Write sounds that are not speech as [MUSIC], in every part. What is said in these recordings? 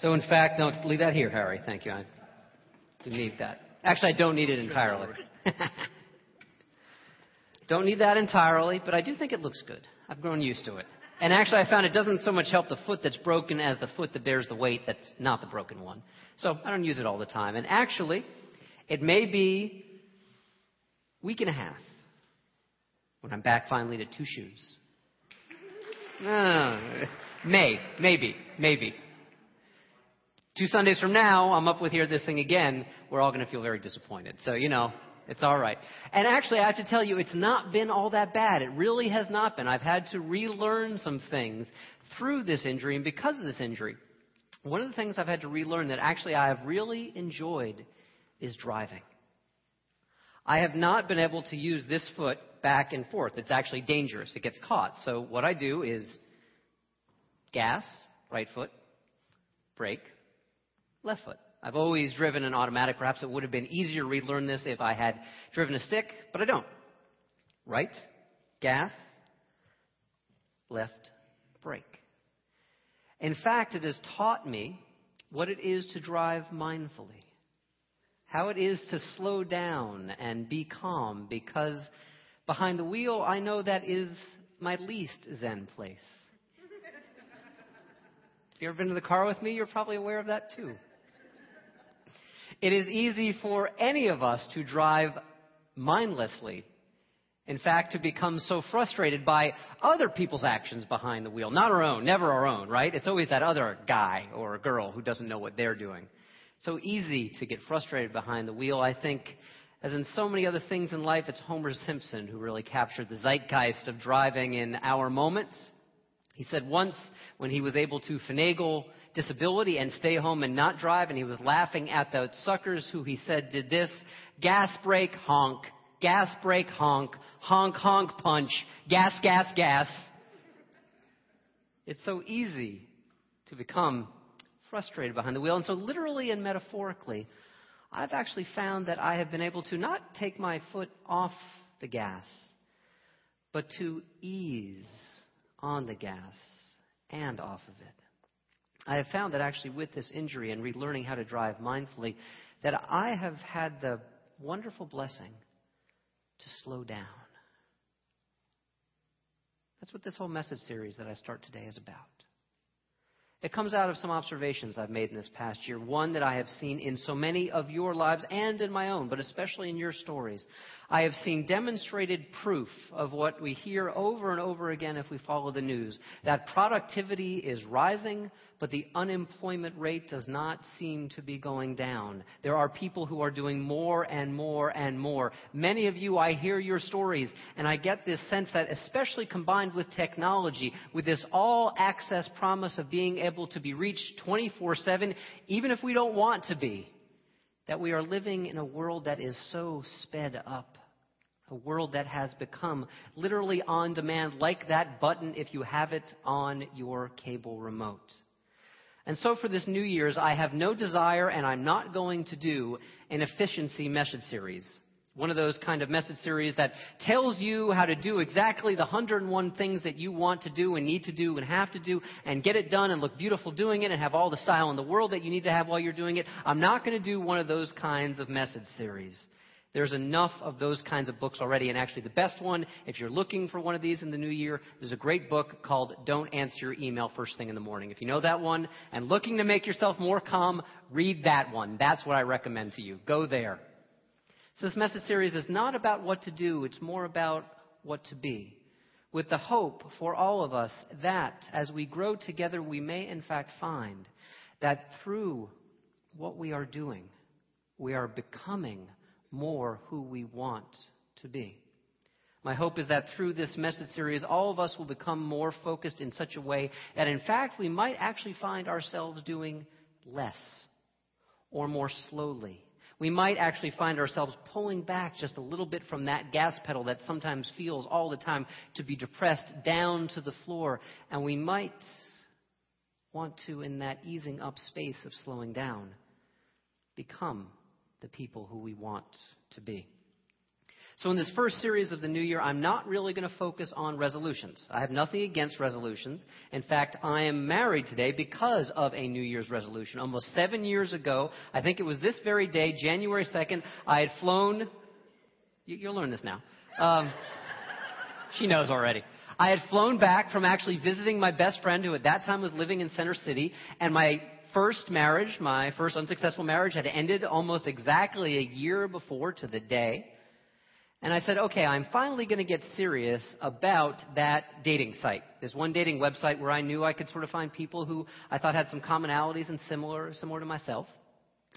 So, in fact, no, leave that here, Harry. Thank you. I didn't need that. Actually, I don't need it entirely. [LAUGHS] don't need that entirely, but I do think it looks good. I've grown used to it. And actually, I found it doesn't so much help the foot that's broken as the foot that bears the weight that's not the broken one. So I don't use it all the time. And actually, it may be week and a half when I'm back finally to two shoes. Uh, may, maybe, maybe. Two Sundays from now, I'm up with here this thing again. We're all going to feel very disappointed. So, you know, it's all right. And actually, I have to tell you, it's not been all that bad. It really has not been. I've had to relearn some things through this injury and because of this injury. One of the things I've had to relearn that actually I have really enjoyed is driving. I have not been able to use this foot back and forth. It's actually dangerous. It gets caught. So what I do is gas, right foot, brake, left foot. I've always driven an automatic. Perhaps it would have been easier to relearn this if I had driven a stick, but I don't. Right, gas, left, brake. In fact, it has taught me what it is to drive mindfully, how it is to slow down and be calm, because behind the wheel, I know that is my least zen place. If you've ever been in the car with me, you're probably aware of that too. It is easy for any of us to drive mindlessly. In fact, to become so frustrated by other people's actions behind the wheel. Not our own, never our own, right? It's always that other guy or girl who doesn't know what they're doing. So easy to get frustrated behind the wheel. I think, as in so many other things in life, it's Homer Simpson who really captured the zeitgeist of driving in our moments. He said once when he was able to finagle disability and stay home and not drive, and he was laughing at the suckers who he said did this gas brake honk, gas brake honk, honk honk punch, gas gas gas. It's so easy to become frustrated behind the wheel. And so, literally and metaphorically, I've actually found that I have been able to not take my foot off the gas, but to ease on the gas and off of it. I have found that actually with this injury and relearning how to drive mindfully, that I have had the wonderful blessing to slow down. That's what this whole message series that I start today is about. It comes out of some observations I've made in this past year. One that I have seen in so many of your lives and in my own, but especially in your stories. I have seen demonstrated proof of what we hear over and over again if we follow the news that productivity is rising, but the unemployment rate does not seem to be going down. There are people who are doing more and more and more. Many of you, I hear your stories, and I get this sense that, especially combined with technology, with this all access promise of being able to be reached 24 7, even if we don't want to be, that we are living in a world that is so sped up. A world that has become literally on demand, like that button if you have it on your cable remote. And so for this New Year's, I have no desire and I'm not going to do an efficiency message series. One of those kind of message series that tells you how to do exactly the 101 things that you want to do and need to do and have to do and get it done and look beautiful doing it and have all the style in the world that you need to have while you're doing it. I'm not going to do one of those kinds of message series. There's enough of those kinds of books already. And actually, the best one, if you're looking for one of these in the new year, there's a great book called Don't Answer Your Email First Thing in the Morning. If you know that one and looking to make yourself more calm, read that one. That's what I recommend to you. Go there. So this message series is not about what to do, it's more about what to be. With the hope for all of us that as we grow together, we may in fact find that through what we are doing, we are becoming more who we want to be. My hope is that through this message series, all of us will become more focused in such a way that, in fact, we might actually find ourselves doing less or more slowly. We might actually find ourselves pulling back just a little bit from that gas pedal that sometimes feels all the time to be depressed down to the floor. And we might want to, in that easing up space of slowing down, become the people who we want to be. So, in this first series of the new year, I'm not really going to focus on resolutions. I have nothing against resolutions. In fact, I am married today because of a New Year's resolution. Almost seven years ago, I think it was this very day, January 2nd, I had flown. You, will learn this now. Um, [LAUGHS] she knows already. I had flown back from actually visiting my best friend who at that time was living in Center City, and my first marriage, my first unsuccessful marriage, had ended almost exactly a year before to the day. And I said, okay, I'm finally going to get serious about that dating site. There's one dating website where I knew I could sort of find people who I thought had some commonalities and similar, similar to myself.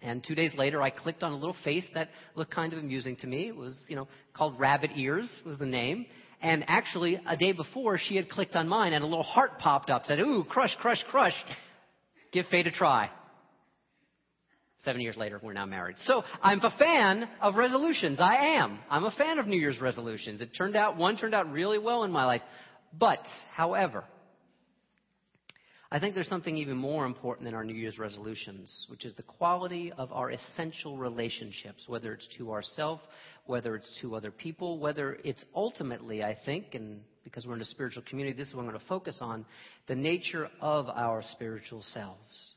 And two days later, I clicked on a little face that looked kind of amusing to me. It was, you know, called Rabbit Ears was the name. And actually, a day before, she had clicked on mine, and a little heart popped up, said, "Ooh, crush, crush, crush. Give fate a try." Seven years later, we're now married. So I'm a fan of resolutions. I am. I'm a fan of New Year's resolutions. It turned out, one turned out really well in my life. But, however, I think there's something even more important than our New Year's resolutions, which is the quality of our essential relationships, whether it's to ourselves, whether it's to other people, whether it's ultimately, I think, and because we're in a spiritual community, this is what I'm going to focus on, the nature of our spiritual selves.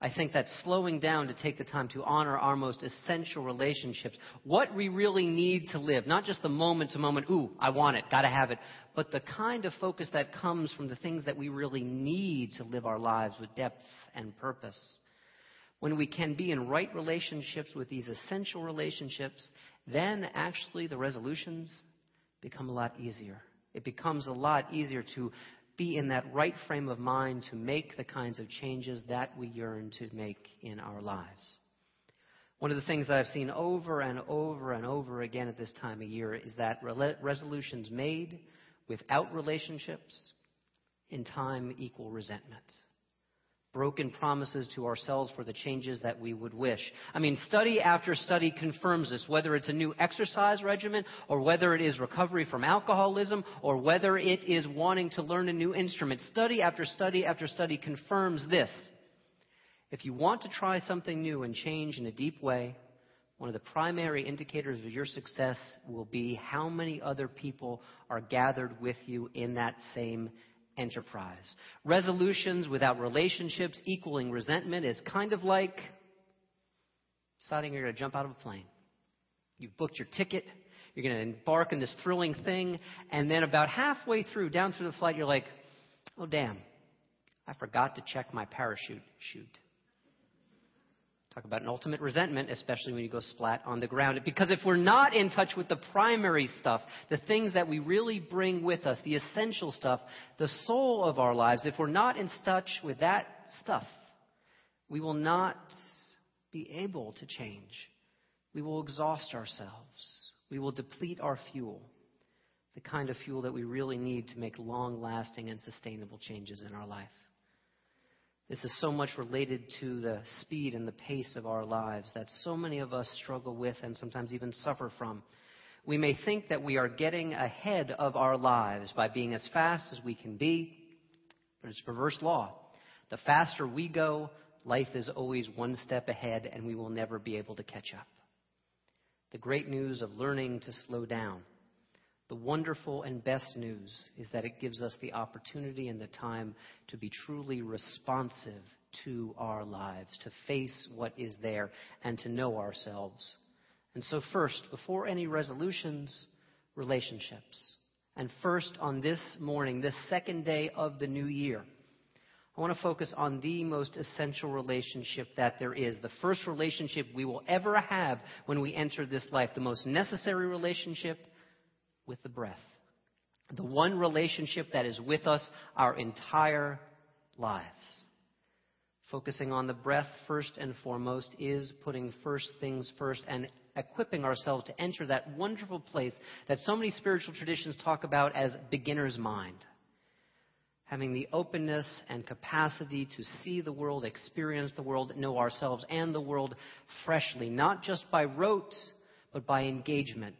I think that slowing down to take the time to honor our most essential relationships, what we really need to live, not just the moment to moment, ooh, I want it, gotta have it, but the kind of focus that comes from the things that we really need to live our lives with depth and purpose. When we can be in right relationships with these essential relationships, then actually the resolutions become a lot easier. It becomes a lot easier to be in that right frame of mind to make the kinds of changes that we yearn to make in our lives. One of the things that I've seen over and over and over again at this time of year is that resolutions made without relationships in time equal resentment broken promises to ourselves for the changes that we would wish. I mean, study after study confirms this, whether it's a new exercise regimen, or whether it is recovery from alcoholism, or whether it is wanting to learn a new instrument. Study after study after study confirms this. If you want to try something new and change in a deep way, one of the primary indicators of your success will be how many other people are gathered with you in that same enterprise. Resolutions without relationships equaling resentment is kind of like deciding you're going to jump out of a plane. You've booked your ticket, you're going to embark on this thrilling thing, and then about halfway through, down through the flight, you're like, oh, damn, I forgot to check my parachute chute. Talk about an ultimate resentment, especially when you go splat on the ground. Because if we're not in touch with the primary stuff, the things that we really bring with us, the essential stuff, the soul of our lives, if we're not in touch with that stuff, we will not be able to change. We will exhaust ourselves. We will deplete our fuel, the kind of fuel that we really need to make long lasting and sustainable changes in our life. This is so much related to the speed and the pace of our lives that so many of us struggle with and sometimes even suffer from. We may think that we are getting ahead of our lives by being as fast as we can be, but it's a perverse law. The faster we go, life is always one step ahead and we will never be able to catch up. The great news of learning to slow down the wonderful and best news is that it gives us the opportunity and the time to be truly responsive to our lives, to face what is there, and to know ourselves. And so, first, before any resolutions, relationships. And first, on this morning, this second day of the new year, I want to focus on the most essential relationship that there is. The first relationship we will ever have when we enter this life. The most necessary relationship with the breath. The one relationship that is with us our entire lives. Focusing on the breath first and foremost is putting first things first and equipping ourselves to enter that wonderful place that so many spiritual traditions talk about as beginner's mind. Having the openness and capacity to see the world, experience the world, know ourselves and the world freshly, not just by rote, but by engagement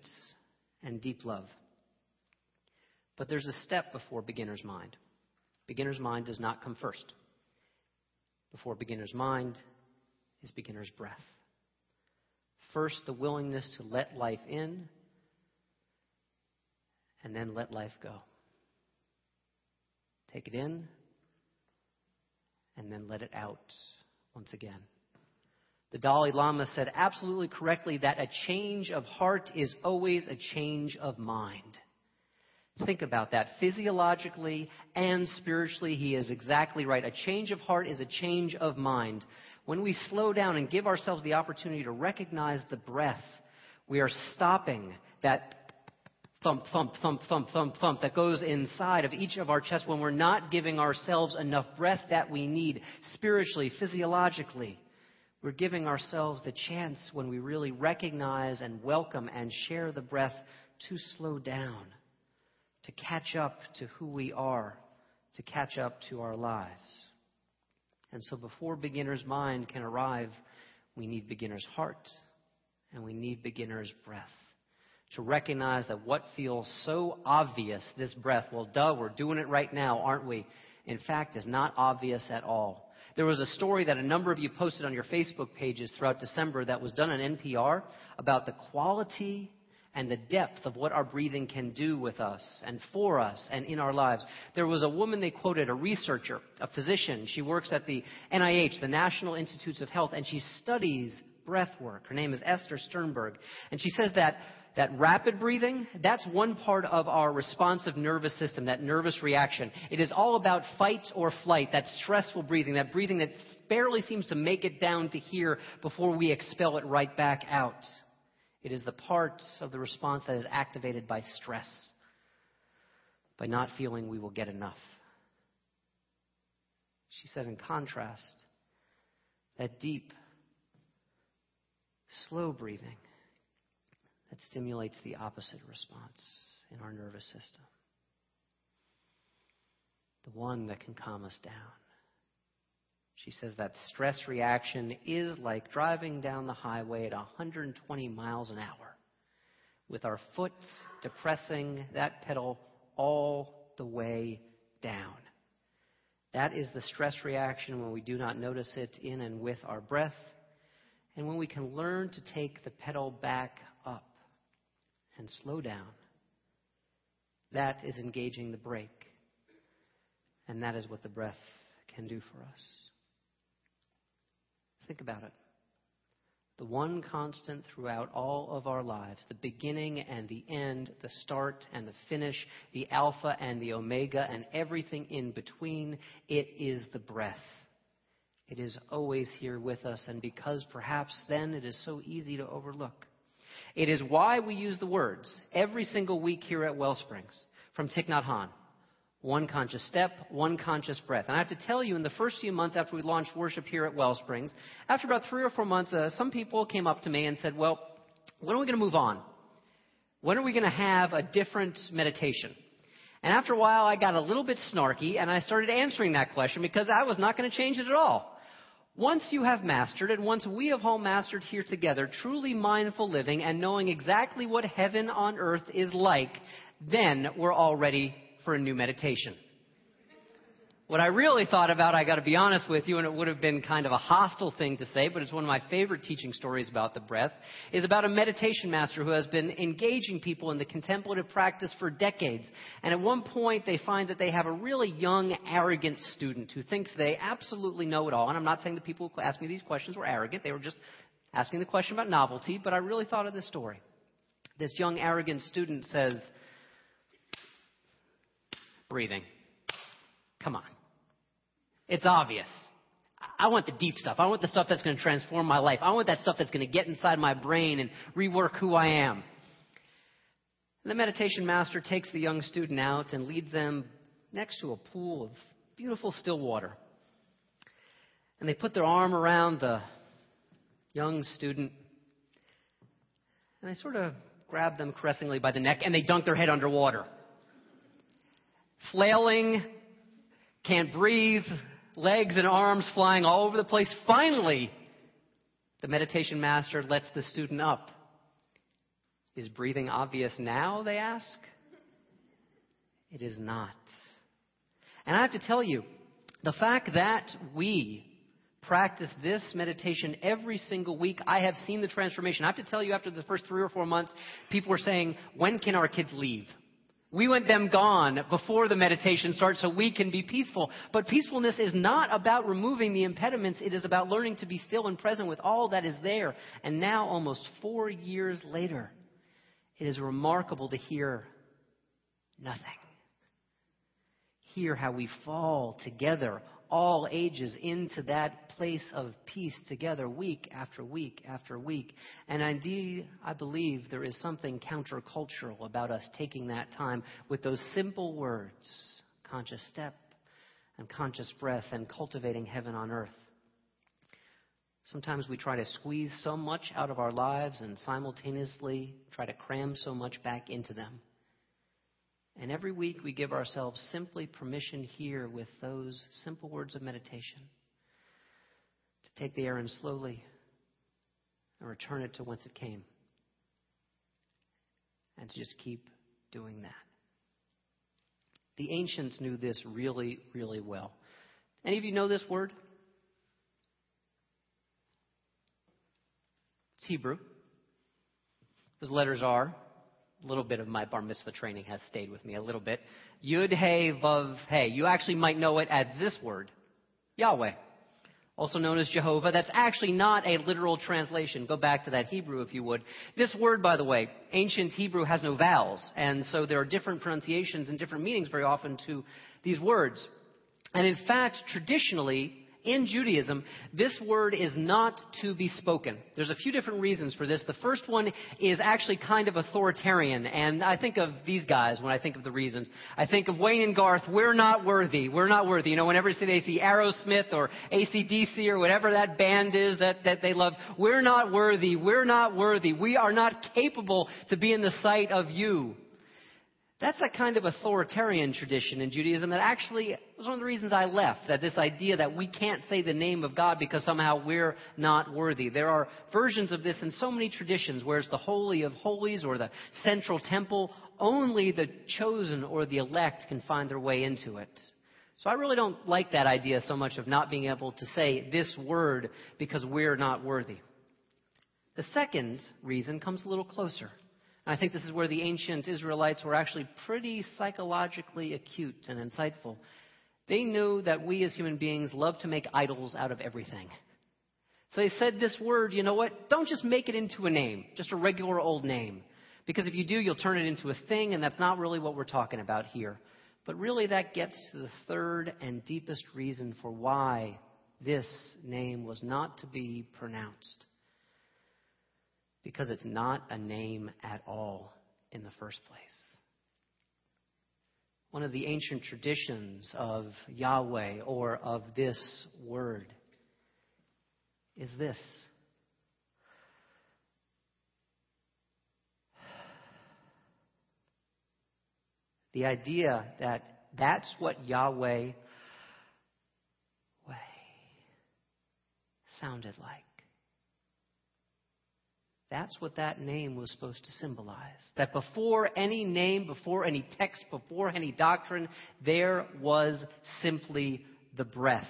and deep love. But there's a step before beginner's mind. Beginner's mind does not come first. Before beginner's mind is beginner's breath. First, the willingness to let life in, and then let life go. Take it in and then let it out once again. The Dalai Lama said absolutely correctly that a change of heart is always a change of mind. Think about that. Physiologically and spiritually, he is exactly right. A change of heart is a change of mind. When we slow down and give ourselves the opportunity to recognize the breath, we are stopping that thump, thump, thump, thump, thump, thump that goes inside of each of our chests when we're not giving ourselves enough breath that we need spiritually, physiologically. We're giving ourselves the chance when we really recognize and welcome and share the breath to slow down, to catch up to who we are, to catch up to our lives. And so before beginner's mind can arrive, we need beginner's heart and we need beginner's breath to recognize that what feels so obvious, this breath, well, duh, we're doing it right now, aren't we? In fact, is not obvious at all. There was a story that a number of you posted on your Facebook pages throughout December that was done on NPR about the quality and the depth of what our breathing can do with us and for us and in our lives. There was a woman they quoted, a researcher, a physician. She works at the NIH, the National Institutes of Health, and she studies breath work. Her name is Esther Sternberg. And she says that that rapid breathing, that's one part of our responsive nervous system, that nervous reaction. It is all about fight or flight, that stressful breathing, that breathing that barely seems to make it down to here before we expel it right back out. It is the part of the response that is activated by stress, by not feeling we will get enough. She said, in contrast, that deep, slow breathing, that stimulates the opposite response in our nervous system. The one that can calm us down. She says that stress reaction is like driving down the highway at 120 miles an hour with our foot depressing that pedal all the way down. That is the stress reaction when we do not notice it in and with our breath, and when we can learn to take the pedal back and slow down. That is engaging the brake. And that is what the breath can do for us. Think about it. The one constant throughout all of our lives, the beginning and the end, the start and the finish, the alpha and the omega, and everything in between, it is the breath. It is always here with us, and because perhaps then it is so easy to overlook. It is why we use the words every single week here at Wellsprings from Thich Nhat Hanh. One conscious step, one conscious breath. And I have to tell you, in the first few months after we launched worship here at Wellsprings, after about three or four months, uh, some people came up to me and said, Well, when are we going to move on? When are we going to have a different meditation? And after a while, I got a little bit snarky and I started answering that question because I was not going to change it at all. Once you have mastered, and once we have all mastered here together, truly mindful living and knowing exactly what heaven on earth is like, then we're all ready for a new meditation. What I really thought about, I got to be honest with you, and it would have been kind of a hostile thing to say, but it's one of my favorite teaching stories about the breath, is about a meditation master who has been engaging people in the contemplative practice for decades. And at one point, they find that they have a really young, arrogant student who thinks they absolutely know it all. And I'm not saying the people who asked me these questions were arrogant. They were just asking the question about novelty, but I really thought of this story. This young, arrogant student says, breathing. Come on. It's obvious. I want the deep stuff. I want the stuff that's going to transform my life. I want that stuff that's going to get inside my brain and rework who I am. And the meditation master takes the young student out and leads them next to a pool of beautiful still water. And they put their arm around the young student and they sort of grab them caressingly by the neck and they dunk their head underwater. Flailing, can't breathe, legs and arms flying all over the place. Finally, the meditation master lets the student up. Is breathing obvious now, they ask? It is not. And I have to tell you, the fact that we practice this meditation every single week, I have seen the transformation. I have to tell you, after the first three or four months, people were saying, when can our kids leave? We want them gone before the meditation starts so we can be peaceful. But peacefulness is not about removing the impediments. It is about learning to be still and present with all that is there. And now, almost four years later, it is remarkable to hear nothing. Hear how we fall together, all ages, into that place of peace together week after week after week. And indeed, I believe there is something countercultural about us taking that time with those simple words conscious step and conscious breath and cultivating heaven on earth. Sometimes we try to squeeze so much out of our lives and simultaneously try to cram so much back into them. And every week we give ourselves simply permission here with those simple words of meditation to take the in slowly and return it to whence it came. And to just keep doing that. The ancients knew this really, really well. Any of you know this word? It's Hebrew. Those letters are little bit of my bar mitzvah training has stayed with me a little bit. Yud Hey Vav Hey. You actually might know it as this word, Yahweh, also known as Jehovah. That's actually not a literal translation. Go back to that Hebrew if you would. This word, by the way, ancient Hebrew has no vowels, and so there are different pronunciations and different meanings very often to these words. And in fact, traditionally, in Judaism, this word is not to be spoken. There's a few different reasons for this. The first one is actually kind of authoritarian, and I think of these guys when I think of the reasons. I think of Wayne and Garth, we're not worthy, we're not worthy. You know, whenever they see Aerosmith or ACDC or whatever that band is that, that they love, we're not worthy, we're not worthy, we are not capable to be in the sight of you. That's a kind of authoritarian tradition in Judaism that actually was one of the reasons I left. That this idea that we can't say the name of God because somehow we're not worthy. There are versions of this in so many traditions, whereas the Holy of Holies or the central temple, only the chosen or the elect can find their way into it. So I really don't like that idea so much of not being able to say this word because we're not worthy. The second reason comes a little closer. I think this is where the ancient Israelites were actually pretty psychologically acute and insightful. They knew that we as human beings love to make idols out of everything. So they said this word, you know what? Don't just make it into a name, just a regular old name. Because if you do, you'll turn it into a thing, and that's not really what we're talking about here. But really, that gets to the third and deepest reason for why this name was not to be pronounced because it's not a name at all in the first place. One of the ancient traditions of Yahweh or of this word is this. The idea that that's what Yahweh sounded like. That's what that name was supposed to symbolize. That before any name, before any text, before any doctrine, there was simply the breath.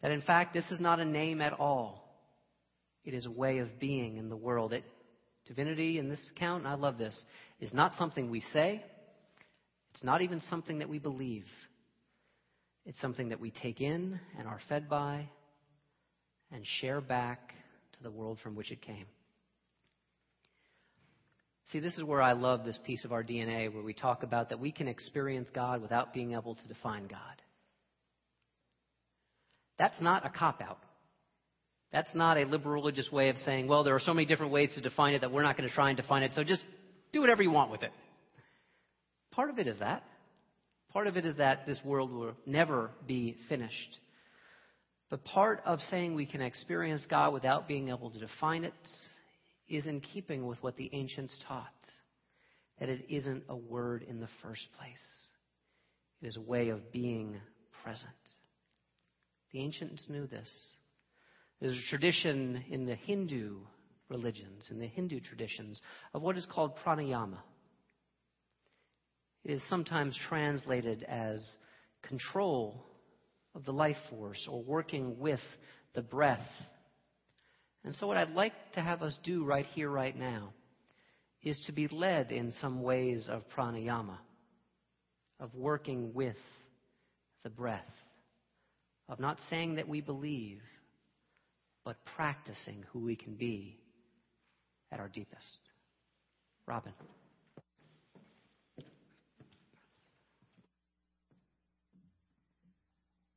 That in fact, this is not a name at all. It is a way of being in the world. It, divinity in this account, and I love this, is not something we say. It's not even something that we believe. It's something that we take in and are fed by and share back the world from which it came. See, this is where I love this piece of our DNA where we talk about that we can experience God without being able to define God. That's not a cop out. That's not a liberal religious way of saying, well, there are so many different ways to define it that we're not going to try and define it, so just do whatever you want with it. Part of it is that. Part of it is that this world will never be finished. But part of saying we can experience God without being able to define it is in keeping with what the ancients taught that it isn't a word in the first place, it is a way of being present. The ancients knew this. There's a tradition in the Hindu religions, in the Hindu traditions, of what is called pranayama. It is sometimes translated as control of the life force or working with the breath. And so, what I'd like to have us do right here, right now, is to be led in some ways of pranayama, of working with the breath, of not saying that we believe, but practicing who we can be at our deepest. Robin.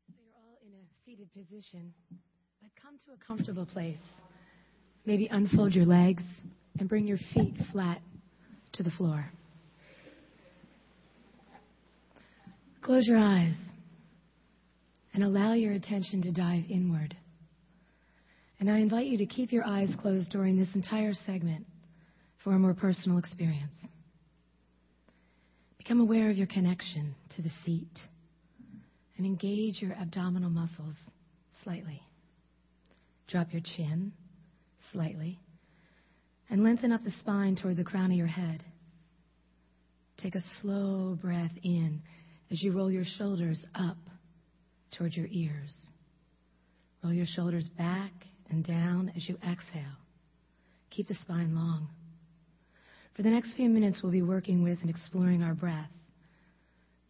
So you're all in a seated position, but come to a comfortable place. Maybe unfold your legs and bring your feet flat to the floor. Close your eyes and allow your attention to dive inward. And I invite you to keep your eyes closed during this entire segment for a more personal experience. Become aware of your connection to the seat and engage your abdominal muscles slightly. Drop your chin slightly and lengthen up the spine toward the crown of your head. Take a slow breath in as you roll your shoulders up toward your ears. Roll your shoulders back and down as you exhale. Keep the spine long. For the next few minutes, we'll be working with and exploring our breath.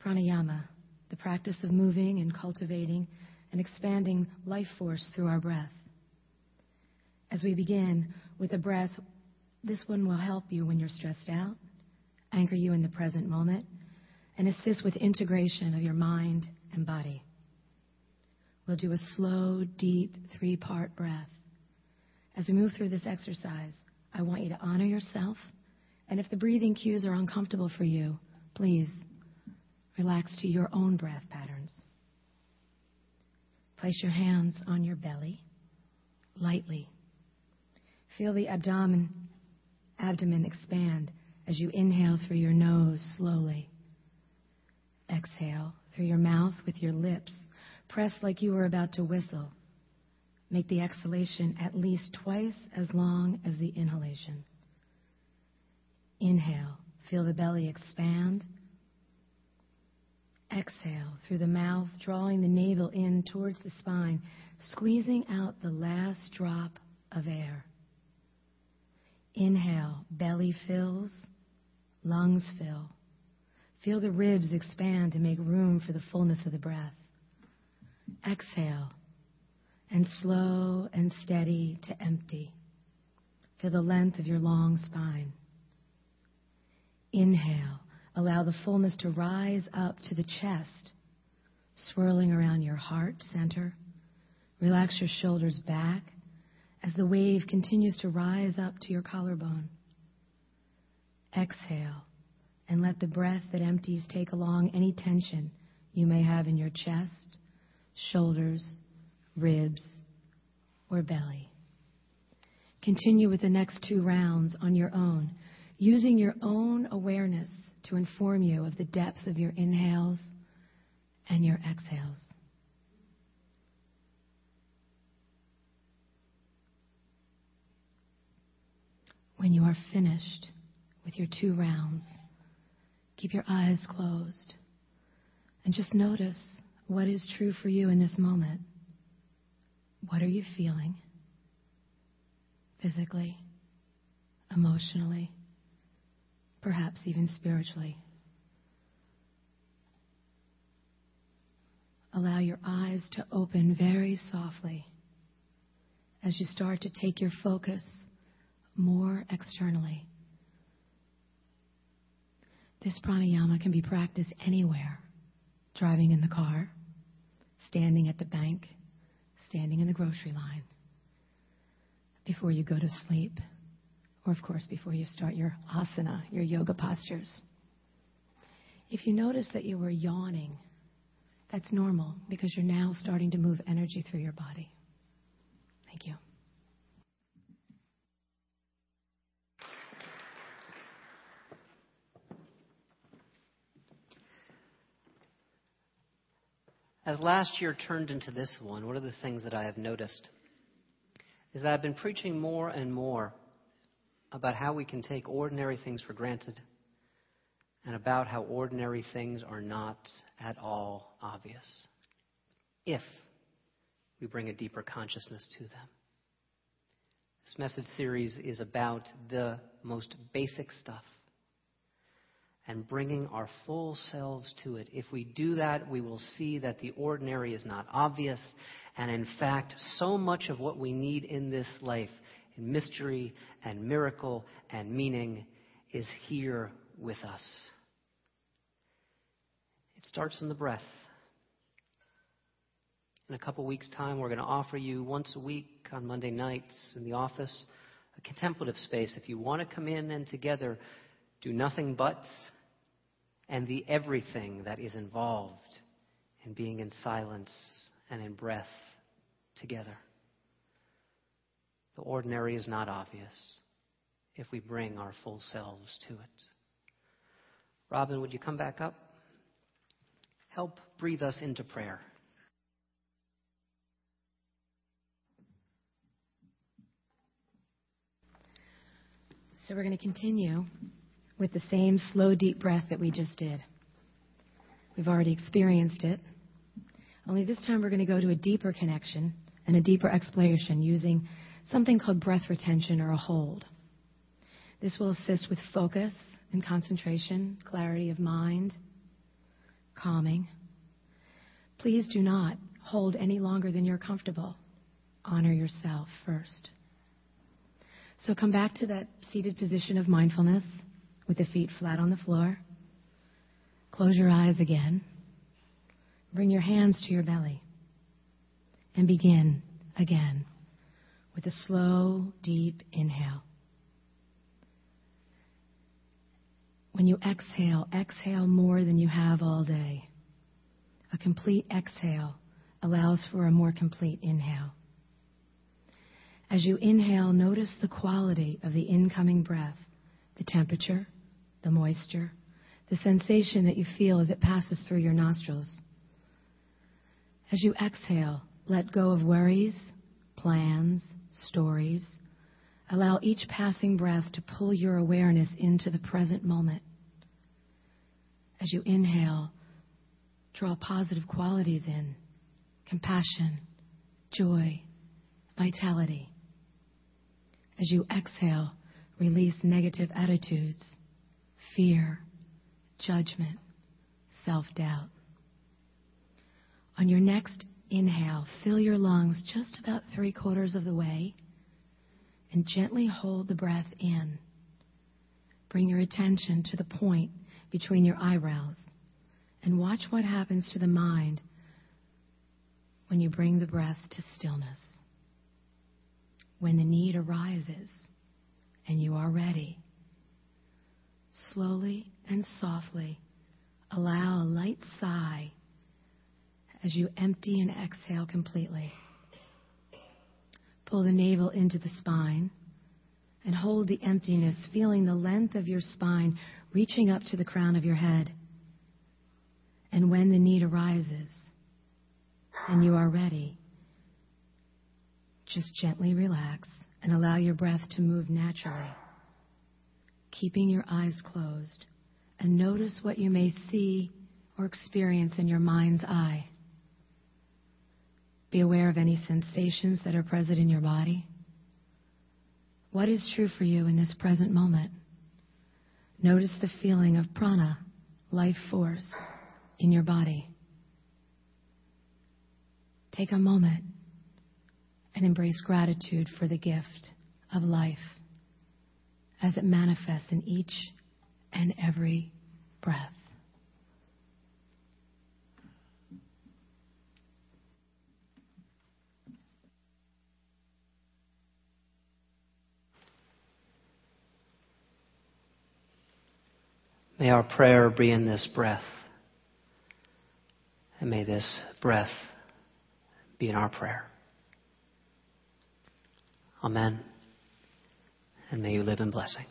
Pranayama, the practice of moving and cultivating and expanding life force through our breath. As we begin with a breath, this one will help you when you're stressed out, anchor you in the present moment, and assist with integration of your mind and body. We'll do a slow, deep, three part breath. As we move through this exercise, I want you to honor yourself, and if the breathing cues are uncomfortable for you, please relax to your own breath patterns. Place your hands on your belly lightly. Feel the abdomen, abdomen expand as you inhale through your nose slowly. Exhale through your mouth with your lips Press like you are about to whistle. Make the exhalation at least twice as long as the inhalation. Inhale. Feel the belly expand. Exhale through the mouth, drawing the navel in towards the spine, squeezing out the last drop of air. Inhale, belly fills, lungs fill. Feel the ribs expand to make room for the fullness of the breath. Exhale. And slow and steady to empty. Feel the length of your long spine. Inhale. Allow the fullness to rise up to the chest, swirling around your heart center. Relax your shoulders back as the wave continues to rise up to your collarbone. Exhale and let the breath that empties take along any tension you may have in your chest shoulders, ribs, or belly. Continue with the next two rounds on your own, using your own awareness to inform you of the depth of your inhales and your exhales. When you are finished with your two rounds, keep your eyes closed and just notice what is true for you in this moment? What are you feeling? Physically, emotionally, perhaps even spiritually. Allow your eyes to open very softly as you start to take your focus more externally. This pranayama can be practiced anywhere driving in the car, standing at the bank, standing in the grocery line, before you go to sleep, or of course before you start your asana, your yoga postures. If you notice that you were yawning, that's normal because you're now starting to move energy through your body. Thank you. As last year turned into this one, one of the things that I have noticed is that I've been preaching more and more about how we can take ordinary things for granted and about how ordinary things are not at all obvious if we bring a deeper consciousness to them. This message series is about the most basic stuff and bringing our full selves to it. If we do that, we will see that the ordinary is not obvious. And in fact, so much of what we need in this life, mystery and miracle and meaning, is here with us. It starts in the breath. In a couple weeks' time, we're going to offer you once a week on Monday nights in the office a contemplative space. If you want to come in and together do nothing but and the everything that is involved in being in silence and in breath together. The ordinary is not obvious if we bring our full selves to it. Robin, would you come back up? Help breathe us into prayer. So we're going to continue with the same slow, deep breath that we just did. We've already experienced it. Only this time we're going to go to a deeper connection and a deeper exploration using something called breath retention or a hold. This will assist with focus and concentration, clarity of mind, calming. Please do not hold any longer than you're comfortable. Honor yourself first. So come back to that seated position of mindfulness with the feet flat on the floor. Close your eyes again. Bring your hands to your belly. And begin again with a slow, deep inhale. When you exhale, exhale more than you have all day. A complete exhale allows for a more complete inhale. As you inhale, notice the quality of the incoming breath, the temperature, the moisture, the sensation that you feel as it passes through your nostrils. As you exhale, let go of worries, plans, stories. Allow each passing breath to pull your awareness into the present moment. As you inhale, draw positive qualities in compassion, joy, vitality. As you exhale, release negative attitudes, fear, judgment, self doubt. On your next inhale, fill your lungs just about three quarters of the way and gently hold the breath in. Bring your attention to the point between your eyebrows and watch what happens to the mind when you bring the breath to stillness. When the need arises and you are ready, slowly and softly allow a light sigh as you empty and exhale completely. Pull the navel into the spine and hold the emptiness, feeling the length of your spine reaching up to the crown of your head. And when the need arises and you are ready, just gently relax and allow your breath to move naturally, keeping your eyes closed. And notice what you may see or experience in your mind's eye. Be aware of any sensations that are present in your body. What is true for you in this present moment? Notice the feeling of prana, life force, in your body. Take a moment and embrace gratitude for the gift of life as it manifests in each and every breath. May our prayer be in this breath. And may this breath be in our prayer. Amen. And may you live in blessing.